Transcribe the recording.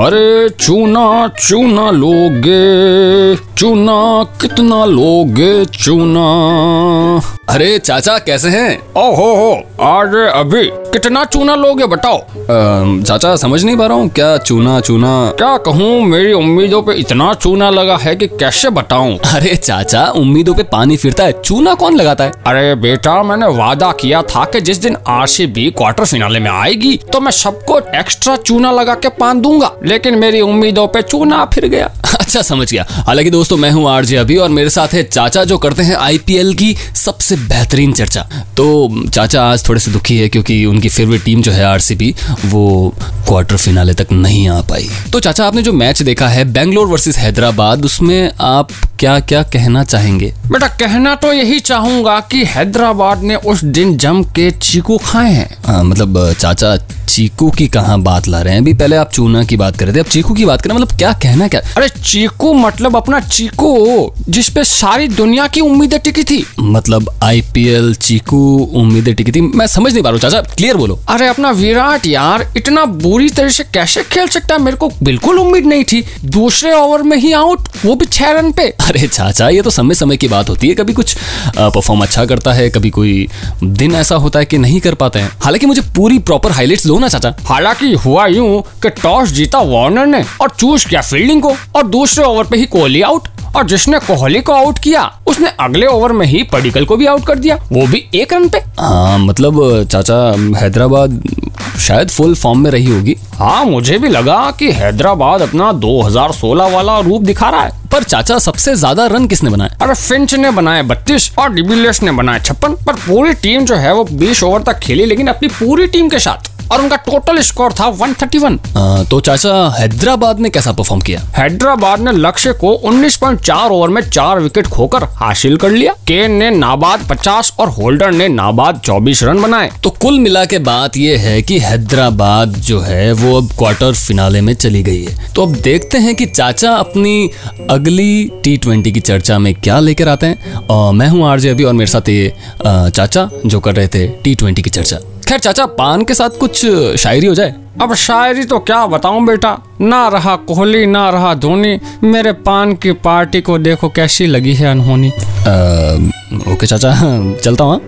अरे चूना चूना लोगे चूना कितना लोगे चूना। अरे चाचा कैसे हैं? ओहो हो आज अभी कितना चूना लोगे बताओ। अम, चाचा समझ नहीं पा रहा हूँ क्या चूना चूना? क्या कहूँ मेरी उम्मीदों पे इतना चूना लगा है कि कैसे बताऊँ? अरे चाचा उम्मीदों पे पानी फिरता है चूना कौन लगाता है? अरे बेटा मैंने वादा किया था कि जिस दिन आरसीबी क्वार्टर फिनाले में आएगी तो मैं सबको एक्स्ट्रा चूना लगा के पान दूँगा लेकिन मेरी उम्मीदों पे चूना फिर गया। अच्छा समझ गया। हालाँकि दोस्तों मैं हूँ आरजे अभी और मेरे साथ है चाचा जो करते हैं आईपीएल की सबसे बेहतरीन चर्चा। तो चाचा आज थोड़े से दुखी है क्योंकि उनकी फेवरेट टीम जो है आरसीबी वो क्वार्टर फिनाले तक नहीं आ पाई। तो चाचा, आपने जो मैच देखा है बेंगलोर वर्सेस हैदराबाद, उसमें आप क्या क्या कहना चाहेंगे? बेटा कहना तो यही चाहूँगा कि हैदराबाद ने उस दिन जम के चीकू खाए हैं। आ, मतलब चाचा चीकू की कहाँ बात ला रहे हैं? अभी पहले आप चूना की बात कर रहे थे अब चीकू की बात करें मतलब क्या कहना क्या? अरे चीकू मतलब अपना चीकू जिसपे सारी दुनिया की उम्मीदें टिकी थी। मतलब आईपीएल चीकू उम्मीदें टिकी थी। मैं समझ नहीं पा रहा हूँ चाचा क्लियर बोलो। अरे अपना विराट यार इतना बुरी तरह से कैसे खेल सकता है? मेरे को बिल्कुल उम्मीद नहीं थी। दूसरे ओवर में ही आउट वो भी छह रन पे। अरे चाचा ये तो समय समय की बात होती है। कभी कुछ परफॉर्म अच्छा करता है कभी कोई दिन ऐसा होता है कि नहीं कर पाते हैं। हालाँकि मुझे पूरी प्रॉपर हाईलाइट्स दो ना चाचा। हालाँकि हुआ यूँ कि टॉस जीता वार्नर ने और चूज़ किया फील्डिंग को और दूसरे ओवर पे ही कोहली आउट और जिसने कोहली को आउट किया उसने अगले ओवर में ही पडिकल को भी आउट कर दिया। वो भी एक रन पे। हाँ मतलब चाचा हैदराबाद शायद फुल फॉर्म में रही होगी। हाँ मुझे भी लगा कि हैदराबाद अपना 2016 वाला रूप दिखा रहा है। पर चाचा सबसे ज़्यादा रन किसने बनाए अरे फिंच ने बनाए बत्तीस और डिबिलियर्स ने बनाए छप्पन पर पूरी टीम जो है वो 20 ओवर तक खेली लेकिन अपनी पूरी टीम के साथ। और उनका टोटल स्कोर था 131 आ, तो चाचा हैदराबाद ने कैसा परफॉर्म किया? हैदराबाद ने लक्ष्य को 19.4 ओवर में चार विकेट खोकर हासिल कर लिया। केन ने नाबाद 50 और होल्डर ने नाबाद 24 रन बनाए। तो कुल मिला के बात यह है कि हैदराबाद जो है वो अब क्वार्टर फिनाले में चली गई है। तो अब देखते हैं कि चाचा अपनी अगली टी ट्वेंटी की चर्चा में क्या लेकर आते हैं। और मैं हूँ आरजे अभी और मेरे साथ ये चाचा जो कर रहे थे टी ट्वेंटी की चर्चा। खैर चाचा पान के साथ कुछ शायरी हो जाए। अब शायरी तो क्या बताऊँ बेटा? ना रहा कोहली ना रहा धोनी। मेरे पान की पार्टी को देखो कैसी लगी है अनहोनी। ओके चाचा चलता हूँ हाँ?